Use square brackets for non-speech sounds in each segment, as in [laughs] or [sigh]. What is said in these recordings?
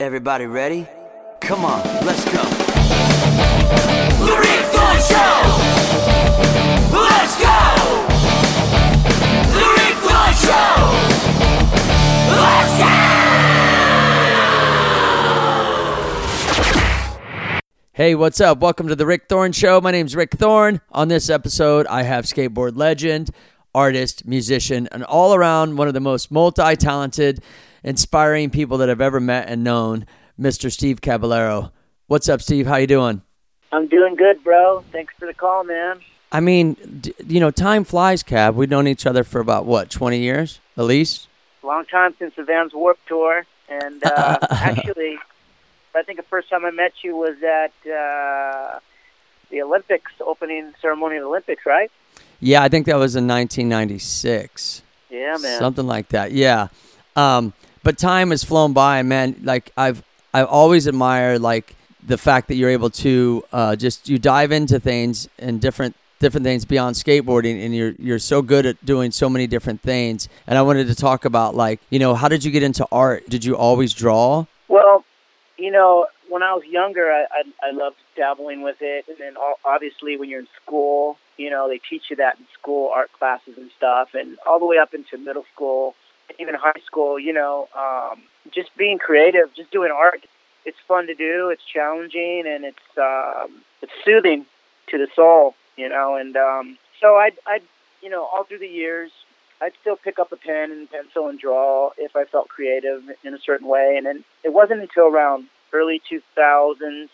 Everybody ready? Come on, let's go. The Rick Thorne Show! Let's go! The Rick Thorne Show! Let's go! Hey, what's up? Welcome to the Rick Thorne Show. My name's Rick Thorne. On this episode, I have skateboard legend, artist, musician, and all around one of the most multi talented, inspiring people that I've ever met and known, Mr. Steve Caballero. What's up, Steve? How you doing? I'm doing good, bro. Thanks for the call, man. I mean, d- you know, time flies, Cab. We've known each other for about what, 20 years at least? Long time since the Vans Warp Tour, and uh, [laughs] actually, I think the first time I met you was at uh, the Olympics opening ceremony of the Olympics, right? Yeah, I think that was in 1996. Yeah, man. something like that. Yeah, um, but time has flown by, and man, like I've I've always admired like the fact that you're able to uh, just you dive into things and different different things beyond skateboarding, and you're you're so good at doing so many different things. And I wanted to talk about like you know how did you get into art? Did you always draw? Well, you know, when I was younger, I, I, I loved dabbling with it, and then all, obviously when you're in school, you know, they teach you that in school, art classes and stuff, and all the way up into middle school, even high school, you know, um, just being creative, just doing art. It's fun to do. It's challenging, and it's um, it's soothing to the soul, you know. And um, so I, I, you know, all through the years, I'd still pick up a pen and pencil and draw if I felt creative in a certain way. And then it wasn't until around early 2000s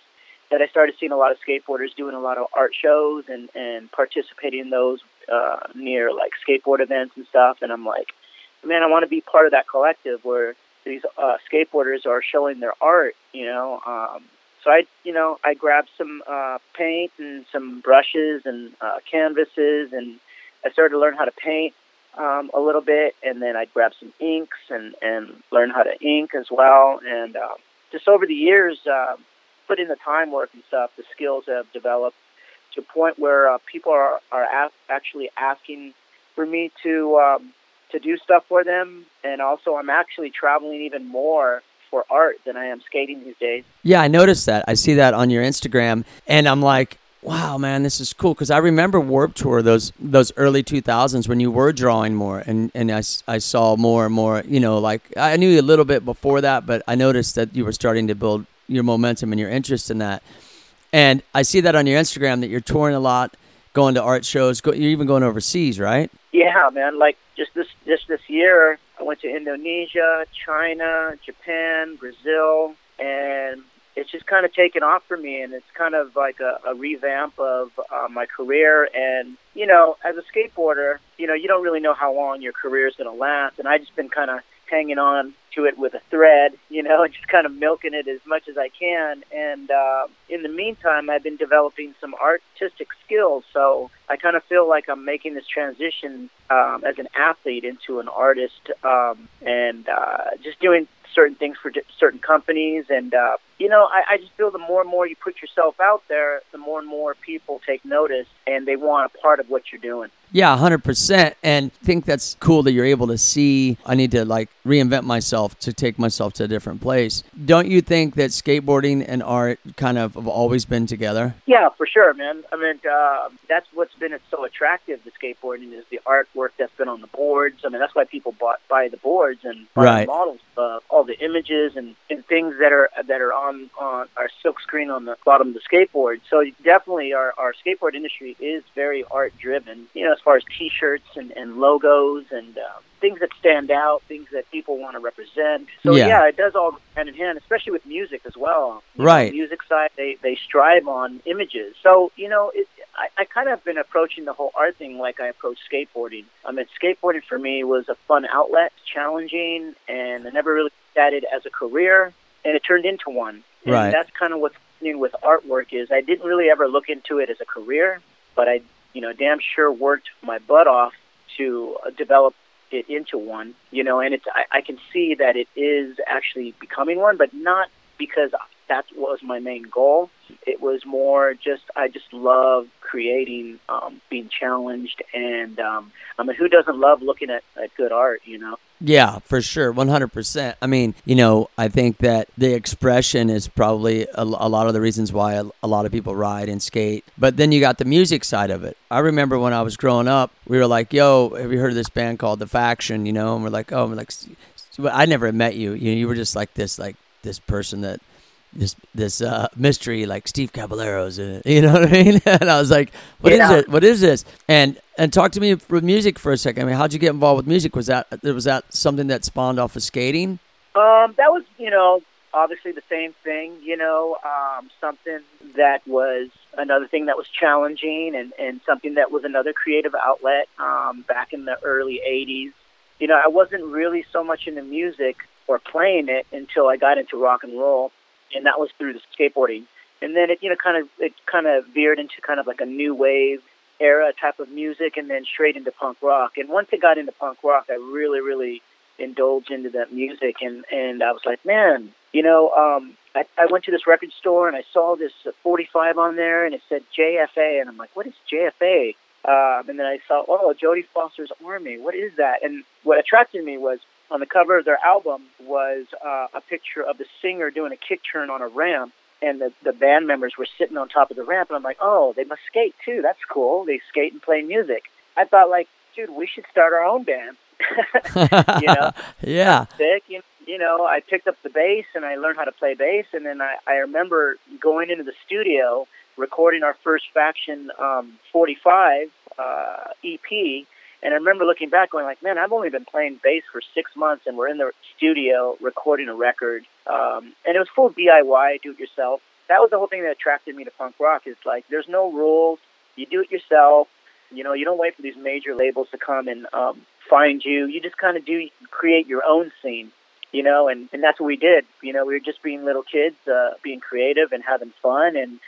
that I started seeing a lot of skateboarders doing a lot of art shows and, and participating in those uh, near like skateboard events and stuff. And I'm like, man, I want to be part of that collective where these uh, skateboarders are showing their art, you know. Um, so I, you know, I grabbed some uh, paint and some brushes and uh, canvases, and I started to learn how to paint um, a little bit, and then I'd grab some inks and and learn how to ink as well. And um, just over the years, uh, put in the time work and stuff, the skills have developed to a point where uh, people are are a- actually asking for me to um, to do stuff for them, and also I'm actually traveling even more for art than I am skating these days. Yeah, I noticed that. I see that on your Instagram, and I'm like, wow, man, this is cool because I remember Warp Tour those those early 2000s when you were drawing more, and and I, I saw more and more. You know, like I knew you a little bit before that, but I noticed that you were starting to build your momentum and your interest in that. And I see that on your Instagram that you're touring a lot, going to art shows. Go, you're even going overseas, right? Yeah, man. Like just this just this year, I went to Indonesia, China, Japan, Brazil, and it's just kind of taken off for me. And it's kind of like a, a revamp of uh, my career. And you know, as a skateboarder, you know, you don't really know how long your career is going to last. And I just been kind of hanging on to it with a thread, you know, [laughs] and just kind of milking it as much as I can. And uh, in the meantime, I've been developing some artistic skills. So I kind of feel like I'm making this transition um, as an athlete into an artist um, and uh, just doing certain things for certain companies. And, uh, you know, I, I just feel the more and more you put yourself out there, the more and more people take notice and they want a part of what you're doing. Yeah, 100%. And I think that's cool that you're able to see, I need to like reinvent myself to take myself to a different place. Don't you think that skateboarding and art kind of have always been together? Yeah, for sure, man. I mean, uh, that's what's been so attractive to skateboarding is the artwork that's been on the boards. I mean, that's why people bought buy the boards and buy Right. the models, uh, all the images and, and things that are that are on on our silk screen on the bottom of the skateboard. So definitely, our our skateboard industry is very art driven. You know, as far as T-shirts and, and logos and uh, things that stand out, things that people want to represent. So Yeah. yeah, it does all hand in hand, especially with music as well. You know, Right. music side, they they strive on images. So you know, it, I, I kind of been approaching the whole art thing like I approach skateboarding. I mean, skateboarding for me was a fun outlet, challenging, and I never really at it as a career, and it turned into one. And Right. that's kind of what's happening with artwork is I didn't really ever look into it as a career, but I, you know, damn sure worked my butt off to uh, develop it into one. You know, and it's I, I can see that it is actually becoming one, but not because that was my main goal. It was more just I just love creating, um, being challenged, and um, I mean, who doesn't love looking at, at good art? You know. Yeah, for sure, one hundred percent. I mean, you know, I think that the expression is probably a, a lot of the reasons why a, a, lot of people ride and skate. But then you got the music side of it. I remember when I was growing up, we were like, "Yo, have you heard of this band called The Faction?" You know, and we're like, "Oh, we're like." I never met you. You you were just like this, like this person that this this uh, mystery like Steve Caballero's in it. [laughs] You know what I mean? [laughs] and I was like, "What yeah. is it? What is this?" And and talk to me with music for a second. I mean, how'd you get involved with music? Was that was that something that spawned off of skating? Um, that was you know obviously the same thing. You know, um, something that was another thing that was challenging and and something that was another creative outlet um, back in the early '80s. You know, I wasn't really so much into music or playing it until I got into rock and roll and that was through the skateboarding. And then it, you know, kind of it kind of veered into kind of like a new wave era type of music, and then straight into punk rock. And once it got into punk rock, I really, really indulged into that music, and and I was like, man, you know, um, I, I went to this record store and I saw this 45 on there, and it said JFA, and I'm like, what is JFA? Um, and then I saw, oh, Jodie Foster's Army. What is that? And what attracted me was on the cover of their album was uh, a picture of the singer doing a kick turn on a ramp, and the, the band members were sitting on top of the ramp. And I'm like, oh, they must skate too. That's cool. They skate and play music. I thought, like, dude, we should start our own band. [laughs] you know? [laughs] yeah. Sick. You, you know, I picked up the bass and I learned how to play bass. And then I, I remember going into the studio, recording our first Faction um, 45 uh, EP and I remember looking back, going like, "Man, I've only been playing bass for six months, and we're in the studio recording a record." Um, and it was full DIY, do it yourself. That was the whole thing that attracted me to punk rock. Is like, there's no rules. You do it yourself. You know, you don't wait for these major labels to come and um, find you. You just kind of do create your own scene. You know, and and that's what we did. You know, we were just being little kids, uh, being creative and having fun, and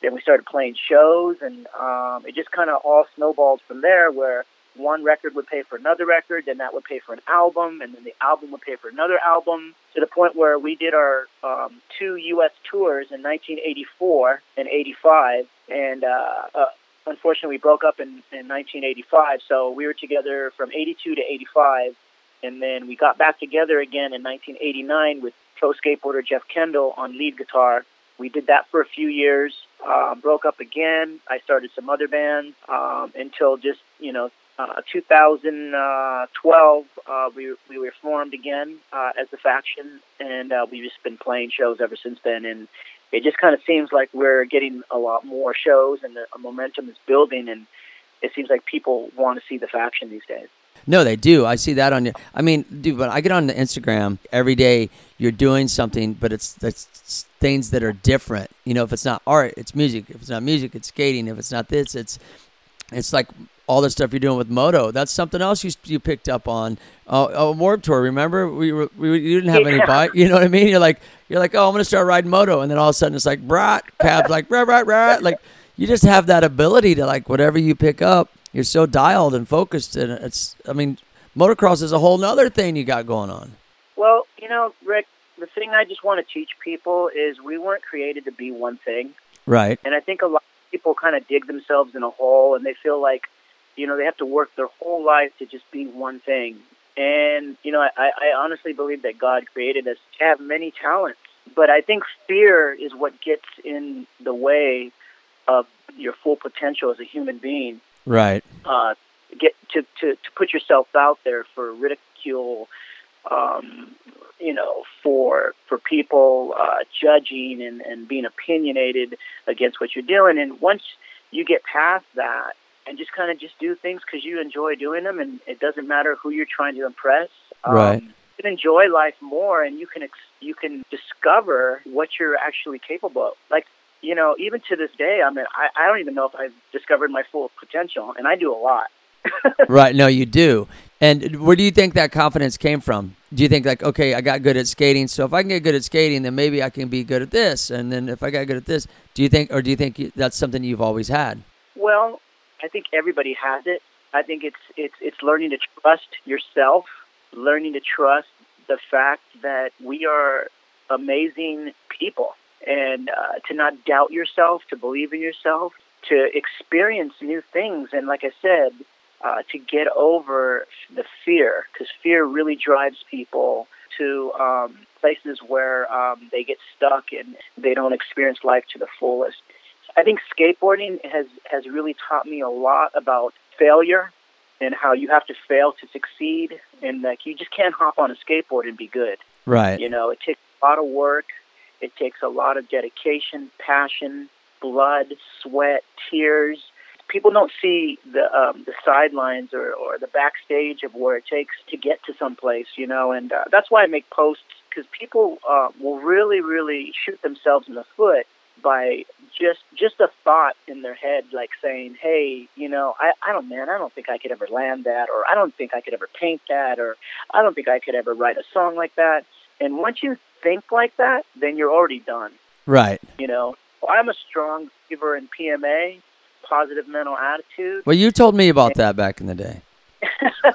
then we started playing shows, and um, it just kind of all snowballed from there. Where one record would pay for another record, then that would pay for an album, and then the album would pay for another album, to the point where we did our um, two U.S. tours in 1984 and 85, and uh, uh, unfortunately we broke up in, in 1985, so we were together from 82 to 85, and then we got back together again in 1989 with pro skateboarder Jeff Kendall on lead guitar. We did that for a few years, uh, broke up again. I started some other bands um, until just, you know, uh, 2012, uh, we we were formed again uh, as a faction, and uh, we've just been playing shows ever since then. And it just kind of seems like we're getting a lot more shows, and the momentum is building. And it seems like people want to see the faction these days. No, they do. I see that on you. I mean, dude, but I get on the Instagram every day. You're doing something, but it's it's things that are different. You know, if it's not art, it's music. If it's not music, it's skating. If it's not this, it's it's like all the stuff you're doing with moto. That's something else you you picked up on. Uh, a Warped Tour. Remember, we were we you didn't have yeah. any bike. You know what I mean? You're like you're like, oh, I'm gonna start riding moto, and then all of a sudden it's like, brat, cabs like, brat, brat, brat. Like you just have that ability to like whatever you pick up, you're so dialed and focused, and it's. I mean, motocross is a whole nother thing you got going on. Well, you know, Rick, the thing I just want to teach people is we weren't created to be one thing. Right. And I think a lot of people kind of dig themselves in a hole, and they feel like you know, they have to work their whole life to just be one thing. And, you know, I, I honestly believe that God created us to have many talents. But I think fear is what gets in the way of your full potential as a human being. Right. Uh, get to, to, to put yourself out there for ridicule, um, you know, for for people uh, judging and, and being opinionated against what you're doing. And once you get past that, and just kind of just do things because you enjoy doing them, and it doesn't matter who you're trying to impress. Right. Um, you can enjoy life more, and you can ex- you can discover what you're actually capable of. Like you know, even to this day, I mean, I, I don't even know if I've discovered my full potential, and I do a lot. [laughs] right. No, you do. And where do you think that confidence came from? Do you think like, okay, I got good at skating, so if I can get good at skating, then maybe I can be good at this, and then if I got good at this, do you think, or do you think that's something you've always had? Well, I think everybody has it. I think it's it's it's learning to trust yourself, learning to trust the fact that we are amazing people, and uh, to not doubt yourself, to believe in yourself, to experience new things. And like I said, uh, to get over the fear, because fear really drives people to um, places where um, they get stuck and they don't experience life to the fullest. I think skateboarding has has really taught me a lot about failure and how you have to fail to succeed, and like you just can't hop on a skateboard and be good. Right. You know, it takes a lot of work. It takes a lot of dedication, passion, blood, sweat, tears. People don't see the um, the sidelines or, or the backstage of where it takes to get to someplace, you know, and uh, that's why I make posts because people uh, will really, really shoot themselves in the foot by just just a thought in their head, like saying, "Hey, you know, I, I don't, man, I don't think I could ever land that, or I don't think I could ever paint that, or I don't think I could ever write a song like that." And once you think like that, then you're already done. Right. You know, I'm a strong believer in PMA, positive mental attitude. Well, you told me about that back in the day. [laughs]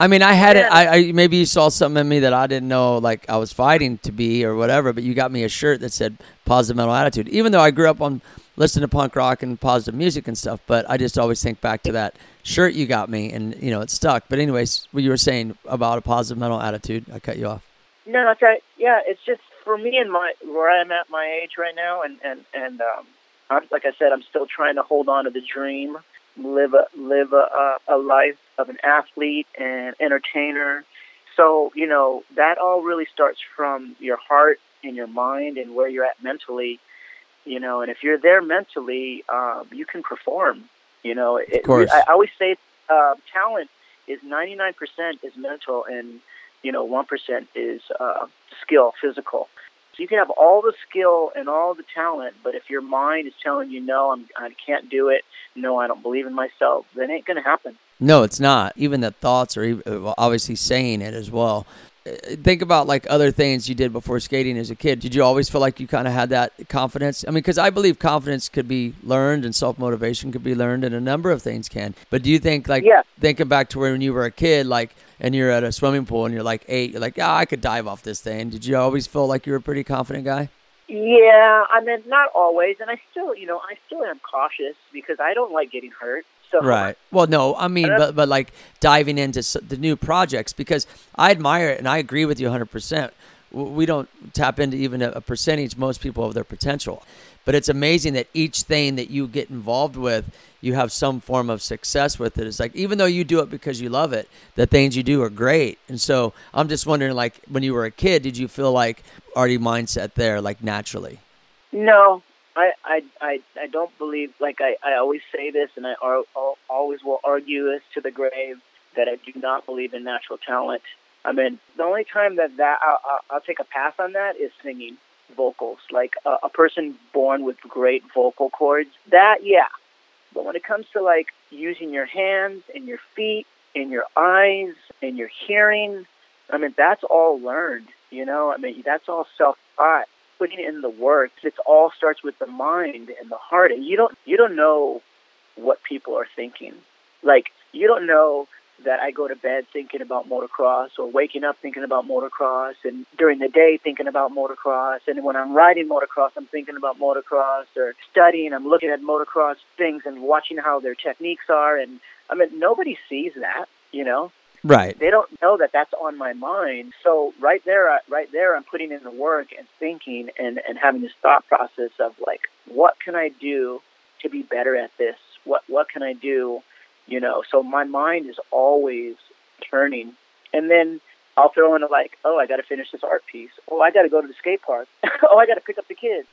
I mean, I had it. I, I maybe you saw something in me that I didn't know, like I was fighting to be or whatever. But you got me a shirt that said "positive mental attitude," even though I grew up on listening to punk rock and positive music and stuff. But I just always think back to that shirt you got me, and you know it stuck. But anyways, what you were saying about a positive mental attitude, I cut you off. No, that's right. Yeah, it's just for me and my where I'm at my age right now, and and and um, I'm like I said, I'm still trying to hold on to the dream, live a live a a, a life of an athlete and entertainer. So you know that all really starts from your heart and your mind and where you're at mentally. You know, and if you're there mentally, um, you can perform. You know, it, course. I, I always say uh, talent is 99% is mental and you know, one percent is uh, skill, physical. So you can have all the skill and all the talent, but if your mind is telling you no, I'm, I can't do it, no, I don't believe in myself, then it ain't gonna happen. No, it's not. Even the thoughts are obviously saying it as well. Uh, Think about like other things you did before skating as a kid. Did you always feel like you kind of had that confidence? I mean, because I believe confidence could be learned and self motivation could be learned, and a number of things can. But do you think like Yeah. thinking back to when you were a kid, like, and you're at a swimming pool and you're like eight, you're like, yeah, I could dive off this thing. Did you always feel like you were a pretty confident guy? Yeah, I mean, not always, and I still, you know, I still am cautious because I don't like getting hurt. So Right. Well, no, I mean, but but like diving into the new projects because I admire it and I agree with you 100. percent We don't tap into even a, a percentage most people of their potential, but it's amazing that each thing that you get involved with, you have some form of success with it. It's like even though you do it because you love it, the things you do are great. And so I'm just wondering, like when you were a kid, did you feel like already mindset there, like naturally? No, I, I, I, I don't believe. Like I, I always say this, and I al- always will argue this to the grave that I do not believe in natural talent. I mean, the only time that that I'll, I'll, take a pass on that is singing vocals. Like a, a person born with great vocal cords, that yeah. But when it comes to like using your hands and your feet and your eyes and your hearing, I mean that's all learned. You know, I mean that's all self-taught putting in the work. It all starts with the mind and the heart, and you don't you don't know what people are thinking. Like you don't know that I go to bed thinking about motocross, or waking up thinking about motocross, and during the day thinking about motocross, and when I'm riding motocross, I'm thinking about motocross, or studying, I'm looking at motocross things and watching how their techniques are, and I mean nobody sees that, you know Right. they don't know that that's on my mind. So right there, right there, I'm putting in the work and thinking and and having this thought process of like, what can I do to be better at this? What what can I do? You know, so my mind is always turning, and then I'll throw in a like, oh, I got to finish this art piece. Oh, I got to go to the skate park. [laughs] oh, I got to pick up the kids.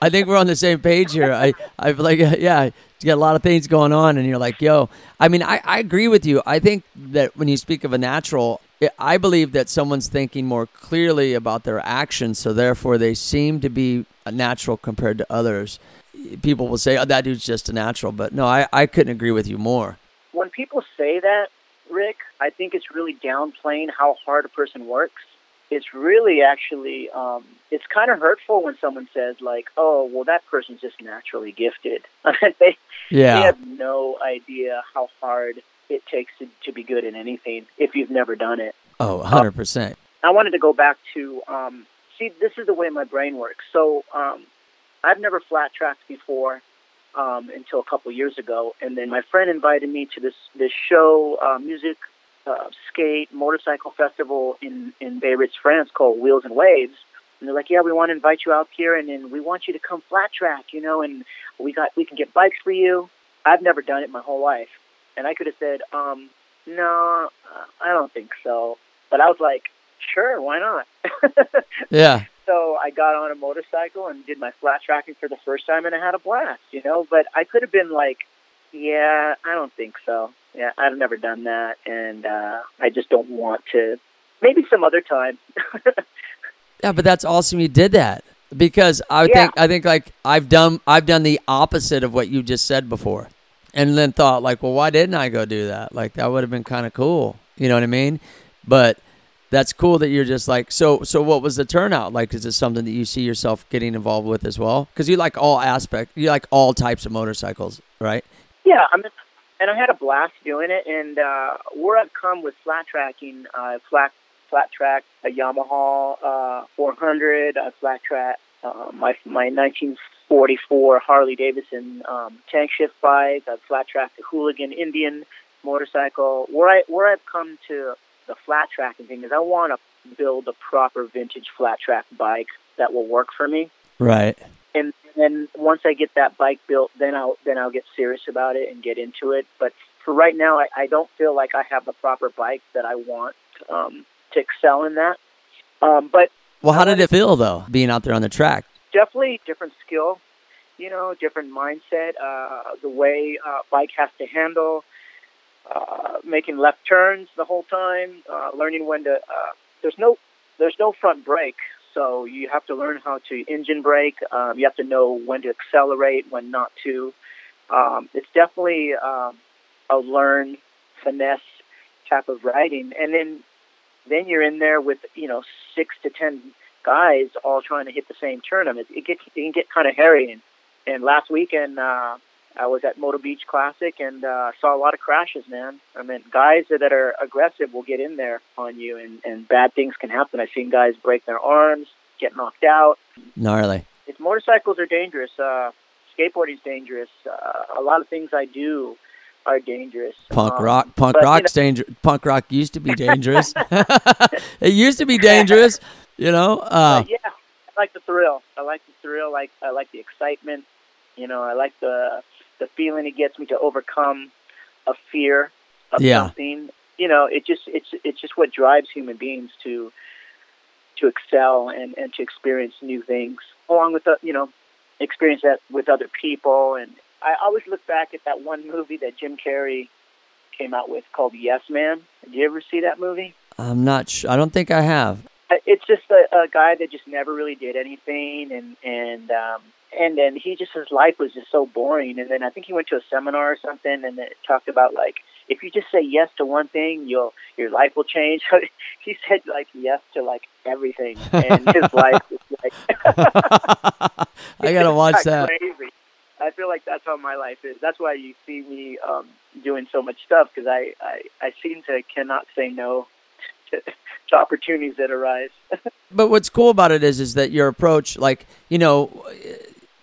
I think we're on the same page here. I, I've like, [laughs] yeah, you got a lot of things going on, and you're like, yo. I mean, I, I agree with you. I think that when you speak of a natural, I- I believe that someone's thinking more clearly about their actions, so therefore they seem to be a natural compared to others. People will say, oh, that dude's just a natural, but no, I, I couldn't agree with you more. when people say that, Rick, I think it's really downplaying how hard a person works. It's really actually, um, it's kind of hurtful when someone says like, "Oh, well, that person's just naturally gifted." I [laughs] mean, they they have no idea how hard it takes to, to be good at anything if you've never done it. Oh, 100%. I wanted to go back to um, see. This is the way my brain works. So um, I've never flat tracked before, um, until a couple years ago. And then my friend invited me to this this show, uh, music, uh, skate, motorcycle festival in in Biarritz, France, called Wheels and Waves. And they're like, "Yeah, we want to invite you out here, and then we want you to come flat track, you know, and we got we can get bikes for you." I've never done it my whole life, and I could have said, um, "No, uh, I don't think so," but I was like, "Sure, why not?" [laughs] Yeah. So I got on a motorcycle and did my flat tracking for the first time, and I had a blast, you know. But I could have been like, "Yeah, I don't think so. Yeah, I've never done that, and uh, I just don't want to. Maybe some other time." [laughs] Yeah, but that's awesome you did that. Because I Yeah. think I think like I've done I've done the opposite of what you just said before. And then thought like, well, why didn't I go do that? Like that would have been kind of cool. You know what I mean? But that's cool that you're just like so so what was the turnout like is it something that you see yourself getting involved with as well because you like all aspect you like all types of motorcycles right Yeah, I mean, and I had a blast doing it. And uh, where I've come with flat tracking, uh, flat flat track a Yamaha uh, 400, I flat track uh, my my 1944 Harley Davidson um, tank shift bike. I flat tracked a Hooligan Indian motorcycle. Where I where I've come to the flat tracking thing is I want to build a proper vintage flat track bike that will work for me right and then once I get that bike built, then I'll then I'll get serious about it and get into it. But for right now, I, I don't feel like I have the proper bike that I want um, to excel in that. Um, but well how did it feel though being out there on the track definitely different skill, you know, different mindset. Uh, the way uh, bike has to handle, uh, making left turns the whole time, uh, learning when to. Uh, there's no there's no front brake, so you have to learn how to engine brake. Um, you have to know when to accelerate, when not to. Um, it's definitely um, a learn finesse type of riding, and then then you're in there with you know six to ten guys all trying to hit the same tournament. It gets it can get kind of hairy. And, and last weekend uh, I was at Moto Beach Classic and uh, saw a lot of crashes. Man, I mean, guys that are aggressive will get in there on you, and and bad things can happen. I've seen guys break their arms, get knocked out. gnarly It's motorcycles are dangerous. Uh, skateboarding's dangerous. Uh, a lot of things I do are dangerous. Punk Um, rock, punk but, you rock's dangerous. Punk rock used to be dangerous. [laughs] [laughs] it used to be dangerous, you know. [laughs] Uh, yeah, I like the thrill. I like the thrill. Like I like the excitement. You know, I like the the feeling it gets me to overcome a fear of Yeah. something. You know, it just it's it's just what drives human beings to to excel and and to experience new things, along with the you know experience that with other people. And I always look back at that one movie that Jim Carrey came out with called Yes Man. Did you ever see that movie? I'm not sure. I don't think I have. Uh, it's just a, a guy that just never really did anything and and um and then he just his life was just so boring. And then i think he went to a seminar or something and it talked about like if you just say yes to one thing you'll your life will change. [laughs] He said like yes to like everything. And his [laughs] life was like [laughs] I gotta watch that. crazy. i feel like that's how my life is. That's why you see me um doing so much stuff because I, I i seem to cannot say no to, to opportunities that arise. But what's cool about it is, is that your approach, like you know,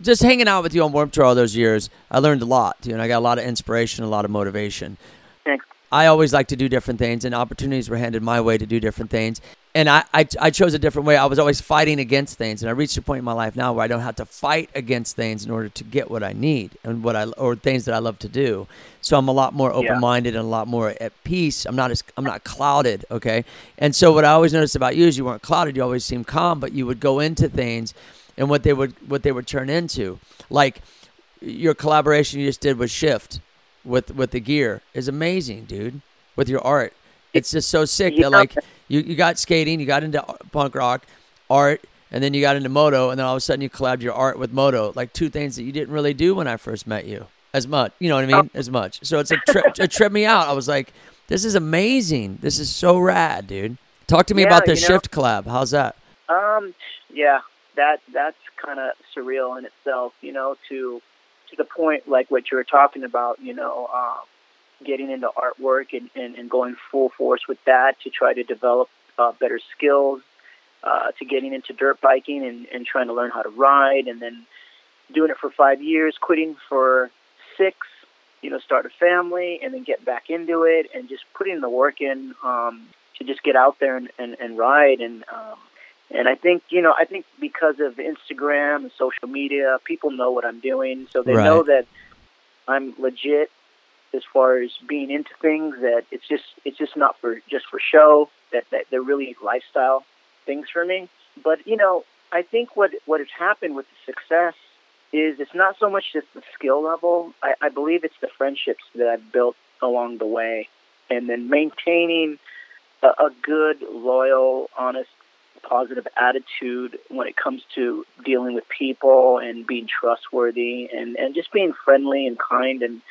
just hanging out with you on Warped Tour all those years, I learned a lot, you know. I got a lot of inspiration, a lot of motivation. Thanks. I always like to do different things, and opportunities were handed my way to do different things. And I, I, I chose a different way. I was always fighting against things, and I reached a point in my life now where I don't have to fight against things in order to get what I need and what I or things that I love to do. So I'm a lot more open-minded and a lot more at peace. I'm not as I'm not clouded, okay. And so what I always noticed about you is you weren't clouded. You always seemed calm, but you would go into things, and what they would what they would turn into, like your collaboration you just did with Shift with with the gear is amazing, dude. With your art, it's just so sick Yeah. that like you, you got skating, you got into punk rock, art, and then you got into moto, and then all of a sudden you collabed your art with moto, like two things that you didn't really do when I first met you, as much. You know what I mean? As much. So it's a trip. [laughs] it tripped me out. I was like, this is amazing. This is so rad, dude. Talk to me Yeah, about this you know- shift collab. How's that? Um, yeah, that that's kind of surreal in itself, you know, to to the point like what you were talking about, you know, um, getting into artwork and, and, and going full force with that to try to develop uh, better skills, uh, to getting into dirt biking and, and trying to learn how to ride, and then doing it for five years, quitting for six, you know, start a family, and then get back into it, and just putting the work in um, to just get out there and, and, and ride. And um, and I think you know, I think because of Instagram and social media, people know what I'm doing, so they Right. know that I'm legit as far as being into things. That it's just it's just not for just for show. That that they're really lifestyle things for me. But you know, I think what what has happened with the success is it's not so much just the skill level. I, I believe it's the friendships that I've built along the way, and then maintaining a, a good, loyal, honest, positive attitude when it comes to dealing with people and being trustworthy and and just being friendly and kind and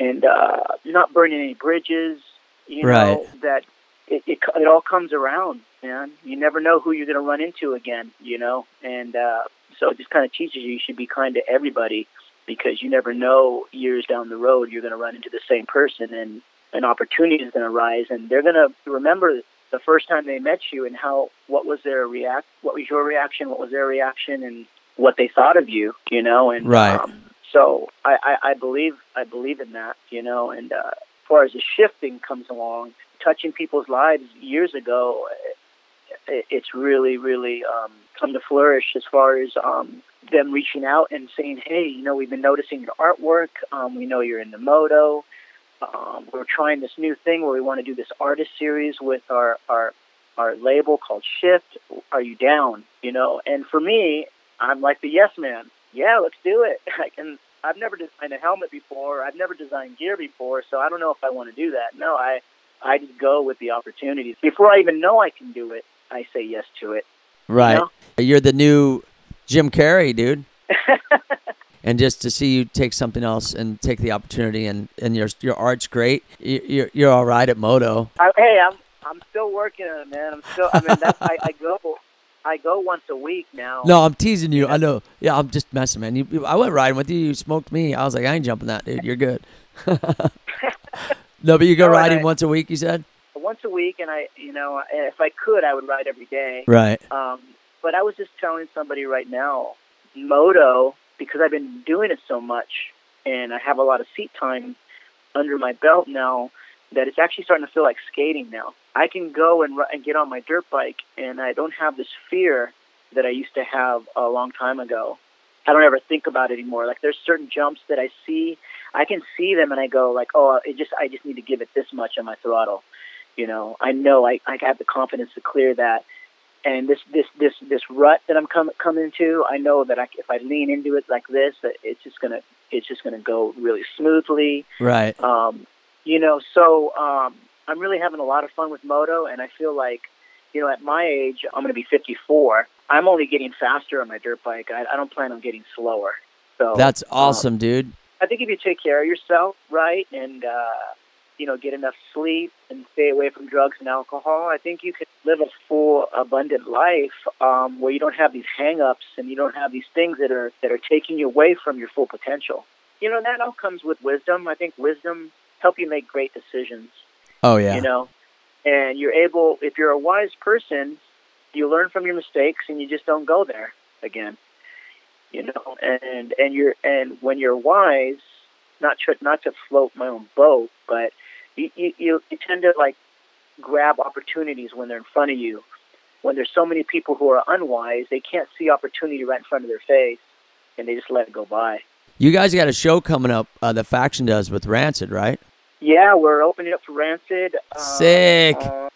and uh, not burning any bridges. You Right. know that it, it it all comes around, man. You never know who you're going to run into again. You know, and uh, so it just kind of teaches you you should be kind to everybody because you never know years down the road you're going to run into the same person and an opportunity is going to arise and they're going to remember the first time they met you and how what was their react what was your reaction what was their reaction and what they thought of you you know and Right. um, so I, I I believe I believe in that you know and uh, as far as the shifting comes along touching people's lives years ago it, it's really really um, come to flourish as far as um, them reaching out and saying hey you know we've been noticing your artwork um, we know you're in the moto um, we're trying this new thing where we want to do this artist series with our our our label called Shift. Are you down? You know, and for me, I'm like the yes man. Yeah, let's do it. [laughs] I can. I've never designed a helmet before. I've never designed gear before, so I don't know if I want to do that. No, I I just go with the opportunities. Before I even know I can do it, I say yes to it. Right. know? You're the new Jim Carrey, dude. [laughs] and just to see you take something else and take the opportunity and, and your your art's great. You- You're you're all right at moto. I, hey, I'm I'm still working on it, man. I'm still. I mean, that's, I, I go I go once a week now. No, I'm teasing you. I know. Yeah, I'm just messing, man. You, you- I went riding with you. You smoked me. I was like, I ain't jumping that, dude. You're good. [laughs] no, but you go [laughs] All riding right. once a week. You said. once a week, and I, you know, if I could, I would ride every day. Right. Um, but I was just telling somebody right now, moto, because I've been doing it so much, and I have a lot of seat time under my belt now, that it's actually starting to feel like skating now. I can go and, and get on my dirt bike, and I don't have this fear that I used to have a long time ago. I don't ever think about it anymore. Like there's certain jumps that I see, I can see them, and I go like, oh, it just I just need to give it this much on my throttle. You know, I know I, I have the confidence to clear that. And this this this this rut that I'm com- coming into, I know that I, if I lean into it like this, that it's just gonna it's just gonna go really smoothly. Right. Um, you know, so um, I'm really having a lot of fun with moto, and I feel like, you know, at my age, I'm going to be 54. I'm only getting faster on my dirt bike. I, I don't plan on getting slower. So That's um, awesome, dude. I think if you take care of yourself, right, and uh, you know, get enough sleep and stay away from drugs and alcohol, I think you could live a full, abundant life um, where you don't have these hang-ups and you don't have these things that are that are taking you away from your full potential. You know, that all comes with wisdom. I think wisdom help you make great decisions. Oh yeah. You know, and you're able. If you're a wise person, you learn from your mistakes and you just don't go there again. You know, and and you're and when you're wise, not to not to float my own boat, but you you, you tend to like grab opportunities when they're in front of you. When there's so many people who are unwise, they can't see opportunity right in front of their face, and they just let it go by. You guys got a show coming up. Uh, the faction does with Rancid, right? Yeah, we're opening up for Rancid. Um, Sick. uh,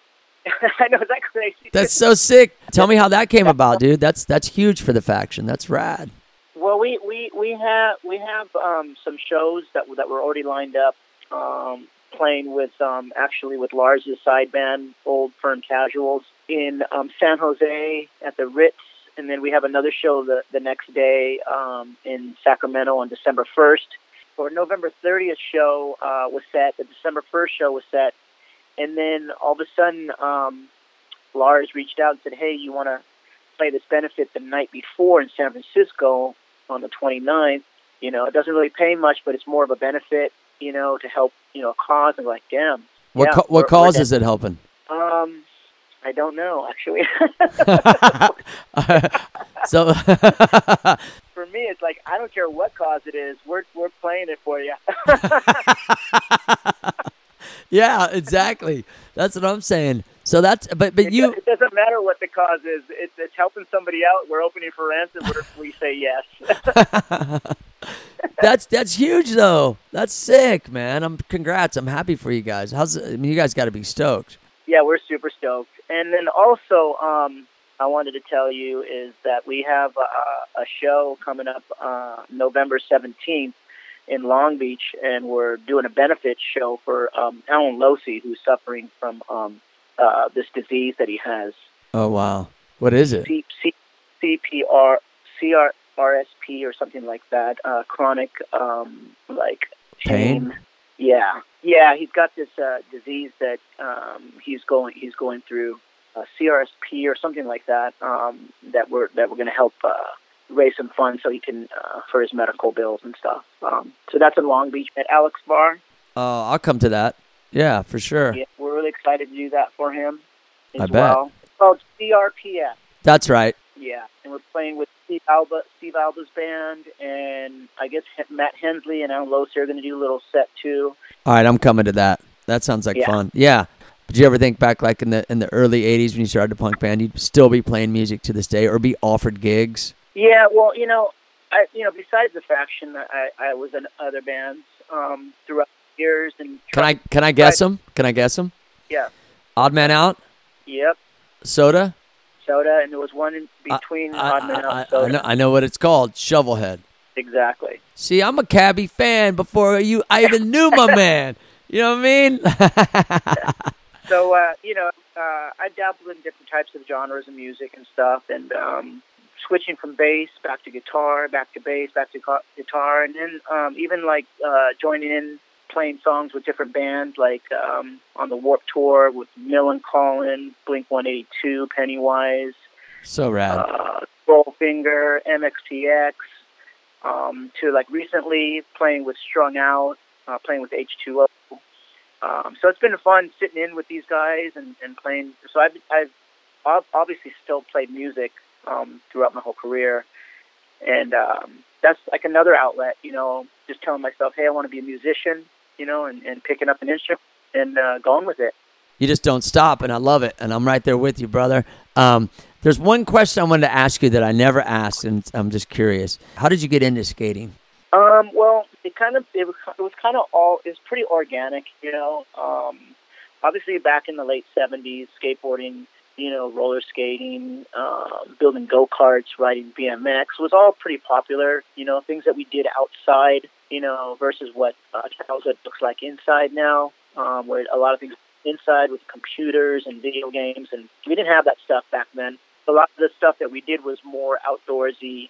[laughs] I know, is that crazy? That's so sick. Tell me how that came about, dude. That's that's huge for the faction. That's rad. Well, we we we have we have um, some shows that that were already lined up. Um, playing with um, actually with Lars' side band, Old Firm Casuals, in um, San Jose at the Ritz, and then we have another show the the next day um, in Sacramento on December first. Our November 30th show uh, was set. The December 1st show was set, and then all of a sudden, um, Lars reached out and said, "Hey, you want to play this benefit the night before in San Francisco on the 29th. You know, it doesn't really pay much, but it's more of a benefit, you know, to help, you know, cause. And like, damn. What yeah, ca- what cause is it helping? Um, I don't know, actually. [laughs] so [laughs] For me, me, it's like I don't care what cause it is. We're we're playing it for you. [laughs] Yeah, exactly. That's what I'm saying. So that's but but you it doesn't matter what the cause is. It's, it's helping somebody out. We're opening for Rancid. We're, we say yes. [laughs] that's that's huge though. That's sick, man. I'm congrats. I'm happy for you guys. How's I mean, you guys got to be stoked. yeah, we're super stoked. And then also, um, I wanted to tell you is that we have a, a show coming up uh, November 17th in Long Beach, and we're doing a benefit show for um, Allen Losi, who's suffering from um, uh, this disease that he has, Oh wow. What is it? C- C- CPR, CRRSP, or something like that, uh, chronic, um, like Pain? Yeah, yeah, he's got this uh, disease that um, he's going he's going through, uh, CRSP or something like that. Um, that we're that we're going to help uh, raise some funds so he can uh, for his medical bills and stuff. Um, so that's in Long Beach at Alex Bar. Oh, I'll come to that. Yeah, for sure. Yeah, we're really excited to do that for him as I bet. well. Called CRPS. That's right. Yeah, and we're playing with Steve Alba, Steve Alba's band, and I guess Matt Hensley and Allen Losi are going to do a little set too. All right, I'm coming to that. That sounds like Yeah. fun. Yeah. Did you ever think back like in the in the early '80s when you started a punk band, you'd still be playing music to this day or be offered gigs? Yeah, well, you know, I you know, besides the faction, I I was in other bands um, throughout years, and Can I can I guess them? Can I guess them? Yeah. Odd Man Out, Yep, Soda. Soda, and there was one in between I, Odd Man Out I- and I Soda. know, I know what it's called. Shovelhead. Exactly. See, I'm a cabbie fan before you. I even knew my [laughs] man. You know what I mean? So [laughs] uh, you know, uh, I dabbled in different types of genres of music and stuff, and um, switching from bass back to guitar, back to bass, back to guitar, and then um, even like uh, joining in playing songs with different bands, like um, on the Warp Tour with Millencolin, Blink 182, Pennywise, so rad. uh, Goldfinger, MXPX, um, to like recently playing with Strung Out, uh, playing with H2O. Um, so it's been fun sitting in with these guys and, and playing. So I've, I've obviously still played music um, throughout my whole career. And um, that's like another outlet, you know, just telling myself, hey, I want to be a musician, you know, and, and picking up an instrument and uh, going with it. You just don't stop, and I love it. And I'm right there with you, brother. Um, there's one question I wanted to ask you that I never asked, and I'm just curious. How did you get into skating? Um, well, it kind of it was, it was kind of all it was pretty organic, you know. Um, obviously, back in the late '70s, skateboarding, you know, roller skating, um, building go karts, riding BMX was all pretty popular. You know, things that we did outside, you know, versus what uh, childhood looks like inside now, um, where a lot of things inside with computers and video games, and we didn't have that stuff back then. A lot of the stuff that we did was more outdoorsy,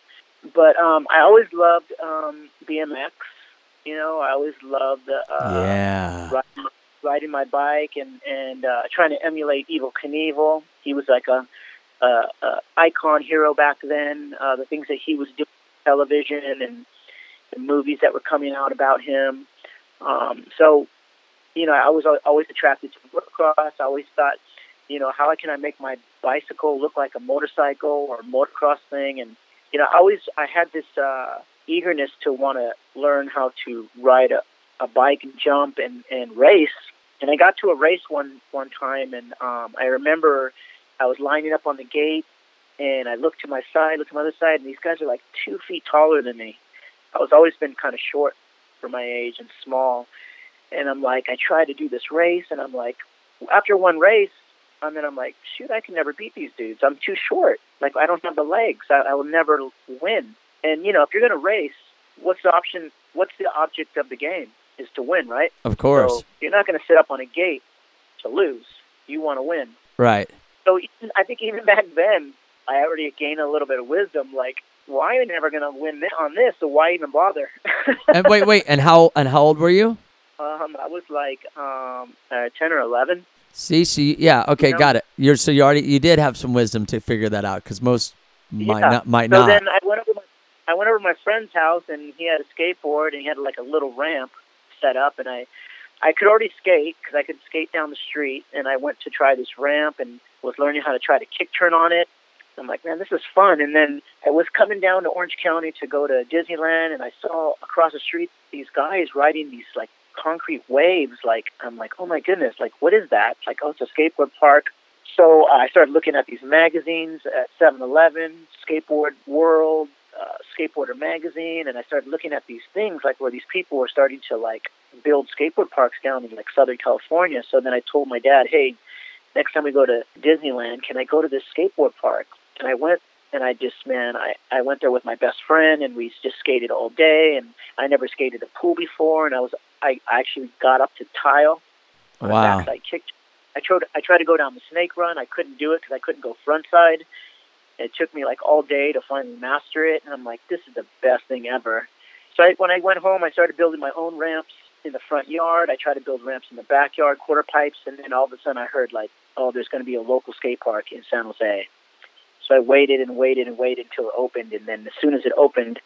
but um, I always loved um, BMX. You know, I always loved the uh, yeah. riding, riding my bike and and uh, trying to emulate Evel Knievel. He was like a, a, a icon hero back then. Uh, the things that he was doing on television and the movies that were coming out about him. Um, so, you know, I was al- always attracted to motocross. I always thought, you know, how can I make my bicycle look like a motorcycle or a motocross thing? And you know, I always I had this uh, eagerness to want to learn how to ride a, a bike and jump and, and race. And I got to a race one one time, and um, I remember I was lining up on the gate, and I looked to my side, looked to my other side, and these guys are like two feet taller than me. I was always been kind of short for my age and small, and I'm like, I tried to do this race, and I'm like, after one race, and then I'm like, shoot, I can never beat these dudes. I'm too short. Like I don't have the legs. I, I will never win. And you know, if you're gonna race, what's the option? What's the object of the game? Is to win, right? Of course. So you're not going to sit up on a gate to lose. You want to win. right. So even, I think even back then, I already gained a little bit of wisdom. Like, why are you never going to win on this? So why even bother? [laughs] And wait, wait. And how and how old were you? um, I was like um, uh, ten or eleven. See, see, yeah, okay, You know? got it. You're so you already you did have some wisdom to figure that out because most might Yeah. not might So not. then I went over my, I went over to my friend's house and he had a skateboard and he had like a little ramp set up and I I could already skate because I could skate down the street and I went to try this ramp and was learning how to try to kick turn on it I'm like, man, this is fun. And then I was coming down to Orange County to go to Disneyland, and I saw across the street these guys riding these like concrete waves. Like, I'm like, oh my goodness, like what is that? Like, oh, it's a skateboard park. So uh, I started looking at these magazines at 7-Eleven, Skateboard World, uh, Skateboarder magazine, and I started looking at these things like where these people were starting to like build skateboard parks down in like Southern California. So then I told my dad, hey, next time we go to Disneyland, can I go to this skateboard park? And I went and I just man, I I went there with my best friend and we just skated all day and I never skated a pool before and I was I, I actually got up to tile. Wow. A backside kick. I tried I tried to go down the snake run. I couldn't do it because I couldn't go front side. It took me like all day to finally master it, and I'm like, this is the best thing ever. So I, when I went home, I started building my own ramps in the front yard. I tried to build ramps in the backyard, quarter pipes, and then all of a sudden I heard like, oh, there's going to be a local skate park in San Jose. So I waited and waited and waited until it opened, and then as soon as it opened,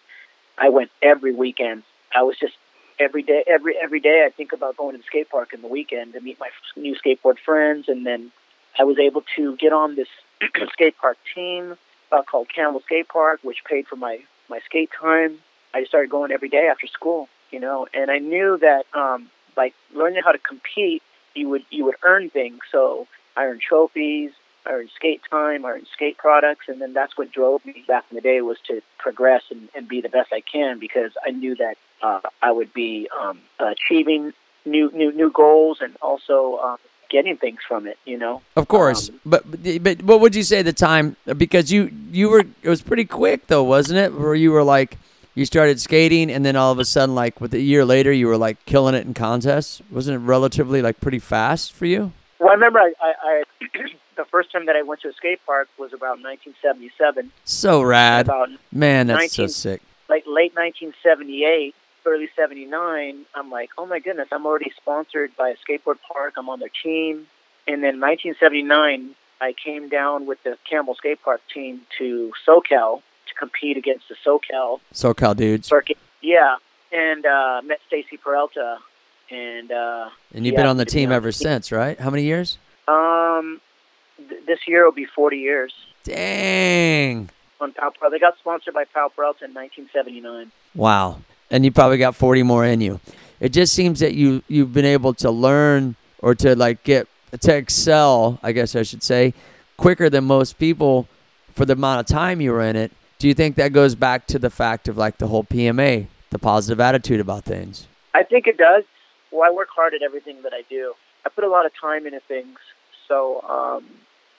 I went every weekend. I was just every day, every every day. I think about going to the skate park in the weekend to meet my new skateboard friends, and then I was able to get on this [clears throat] skate park team uh, called Campbell Skate Park, which paid for my my skate time. I just started going every day after school, you know, and I knew that um, by learning how to compete, you would you would earn things. So I earned trophies, I earned skate time, or earned skate products, and then that's what drove me back in the day was to progress and, and be the best I can because I knew that uh, I would be um, achieving new new new goals and also uh, getting things from it. You know. Of course, Um, but but what would you say the time? Because you you were it was pretty quick though, wasn't it? Where you were like you started skating and then all of a sudden like with a year later you were like killing it in contests. Wasn't it relatively like pretty fast for you? Well, I remember I, I, I [clears throat] the first time that I went to a skate park was about 1977. So rad, About man. That's so sick. like late 1978, early 79. I'm like, oh my goodness, I'm already sponsored by a skateboard park. I'm on their team. And then 1979, I came down with the Campbell Skate Park team to SoCal to compete against the SoCal SoCal dudes, circuit. Yeah, and uh, met Stacy Peralta. And uh, and you've yeah, been on the team on ever the team. since, right? How many years? um, th- this year will be 40 years. Dang. on Powell Peralta. They got sponsored by Powell Peralta in 1979. Wow. And you probably got 40 more in you. It just seems that you you've been able to learn or to like get to excel, I guess I should say, quicker than most people for the amount of time you were in it. Do you think that goes back to the fact of like the whole PMA, the positive attitude about things? I think it does. Well, I work hard at everything that I do. I put a lot of time into things. So um,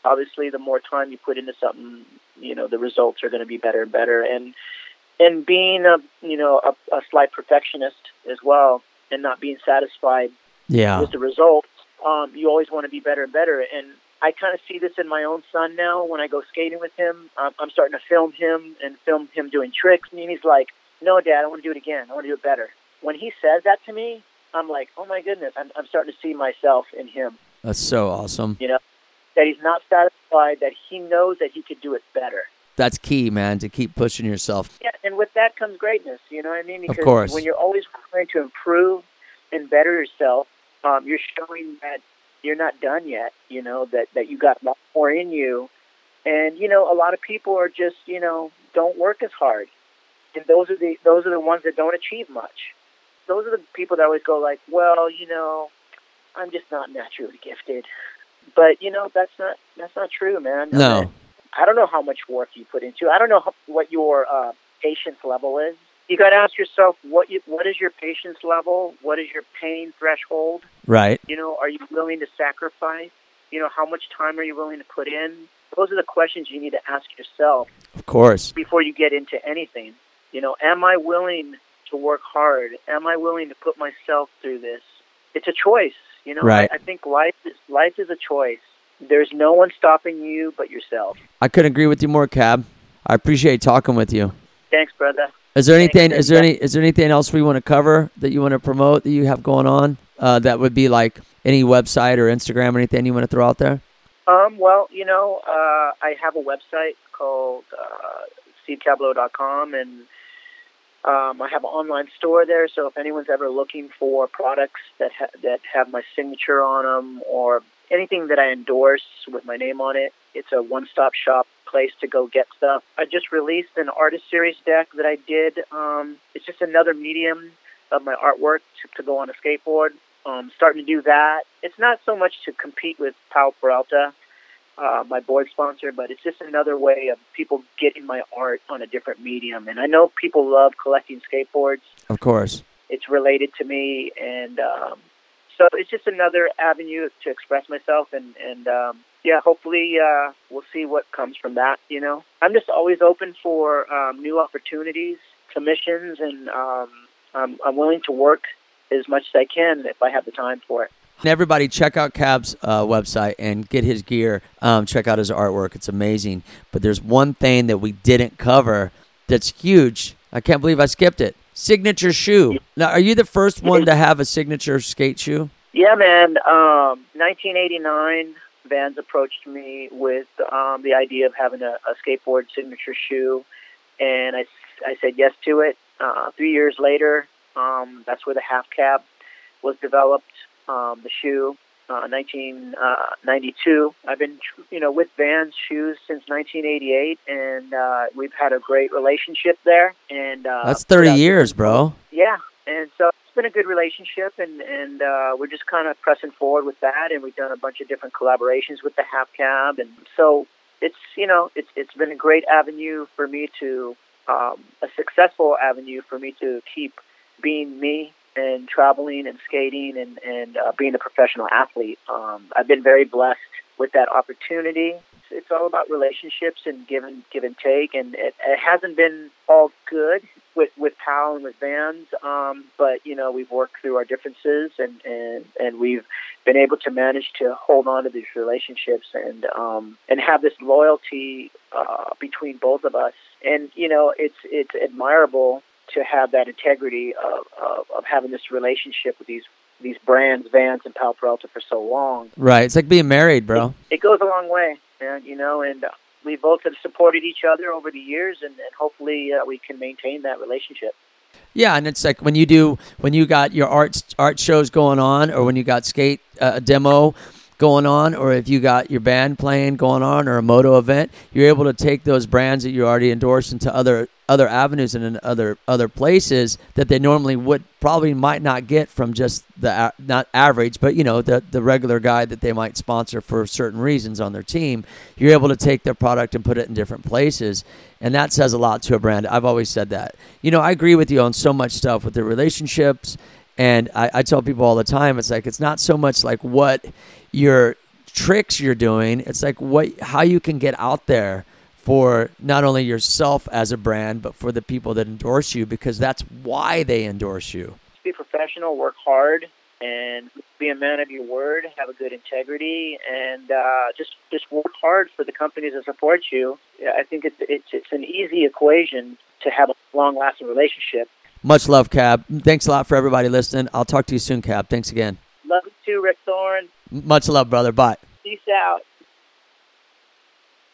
obviously, the more time you put into something, you know, the results are going to be better and better. And and being a you know a, a slight perfectionist as well, and not being satisfied Yeah. with the results, um, you always want to be better and better. And I kind of see this in my own son now. When I go skating with him, um, I'm starting to film him and film him doing tricks, and he's like, "No, Dad, I want to do it again. I want to do it better." When he says that to me, I'm like, "Oh my goodness!" I'm, I'm starting to see myself in him. That's so awesome. You know, that he's not satisfied, that he knows that he could do it better. That's key, man, to keep pushing yourself. Yeah, and with that comes greatness. You know what I mean? Because course. when you're always trying to improve and better yourself, um, you're showing that you're not done yet. You know that that you got a lot more in you, and you know a lot of people are just you know don't work as hard, and those are the those are the ones that don't achieve much. Those are the people that always go like, well, you know, I'm just not naturally gifted. But you know that's not that's not true, man. No. I don't know how much work you put into. I don't know how, what your uh, patience level is. You got to ask yourself what you, what is your patience level? What is your pain threshold? Right. You know, are you willing to sacrifice? You know, how much time are you willing to put in? Those are the questions you need to ask yourself Of course. before you get into anything. You know, am I willing to work hard? Am I willing to put myself through this? It's a choice. You know, Right. I, I think life is life is a choice. There's no one stopping you but yourself. I couldn't agree with you more, Cab. I appreciate talking with you. Thanks, brother. Is there Thanks, anything? Is there any? Is there anything else we want to cover that you want to promote that you have going on? Uh, that would be like any website or Instagram or anything you want to throw out there. Um, well, you know, uh, I have a website called uh, and um, I have an online store there. So if anyone's ever looking for products that ha- that have my signature on them, or anything that I endorse with my name on it, it's a one-stop shop place to go get stuff. I just released an artist series deck that I did. Um, it's just another medium of my artwork to, to go on a skateboard. Um, starting to do that. It's not so much to compete with Powell Peralta, uh, my board sponsor, but it's just another way of people getting my art on a different medium. And I know people love collecting skateboards. Of course. It's related to me, and um, so it's just another avenue to express myself. And and um, yeah, hopefully uh, we'll see what comes from that. You know, I'm just always open for um, new opportunities, commissions, and um, I'm, I'm willing to work as much as I can if I have the time for it. And everybody, check out Cab's uh, website and get his gear. Um, check out his artwork; it's amazing. But there's one thing that we didn't cover that's huge. I can't believe I skipped it. Signature shoe. Now, are you the first one to have a signature skate shoe? Yeah, man. Um, 1989, Vans approached me with um, the idea of having a, a skateboard signature shoe, and I, I said yes to it. Uh, three years later, um, that's where the half cab was developed. Um, the shoe, uh, 1992. I've been, you know, with Vans shoes since 1988, and uh, we've had a great relationship there. And uh, That's 30 yeah, years, bro. Yeah, and so it's been a good relationship, and and uh, we're just kind of pressing forward with that. And we've done a bunch of different collaborations with the Half Cab, and so it's you know it's it's been a great avenue for me to um, a successful avenue for me to keep being me and traveling and skating and and uh, being a professional athlete. Um, I've been very blessed with that opportunity. It's, it's all about relationships and give and give and take, and it, it hasn't been all good with with Powell and with Vans. Um, but you know, we've worked through our differences, and and and we've been able to manage to hold on to these relationships and um, and have this loyalty uh, between both of us. And you know, it's it's admirable to have that integrity of, of, of having this relationship with these these brands, Vans and Powell Peralta, for so long. Right. It's like being married, bro. It goes a long way, man. You know, and we both have supported each other over the years, and, and hopefully uh, we can maintain that relationship. Yeah, and it's like when you do when you got your art art shows going on, or when you got skate uh, demo going on, or if you got your band playing going on, or a moto event, you're able to take those brands that you already endorsed into other other avenues and in other other places that they normally would probably might not get from just the not average, but you know the the regular guy that they might sponsor for certain reasons on their team. You're able to take their product and put it in different places, and that says a lot to a brand. I've always said that. You know, I agree with you on so much stuff with the relationships, and I, I tell people all the time, it's like it's not so much like what your tricks you're doing. It's like what how you can get out there for not only yourself as a brand, but for the people that endorse you because that's why they endorse you. Be professional, work hard, and be a man of your word. Have a good integrity, and uh, just just work hard for the companies that support you. I think it's it's it's an easy equation to have a long lasting relationship. Much love, Cab. Thanks a lot for everybody listening. I'll talk to you soon, Cab. Thanks again. Love you too, Rick Thorne. Much love, brother. Bye. Peace out.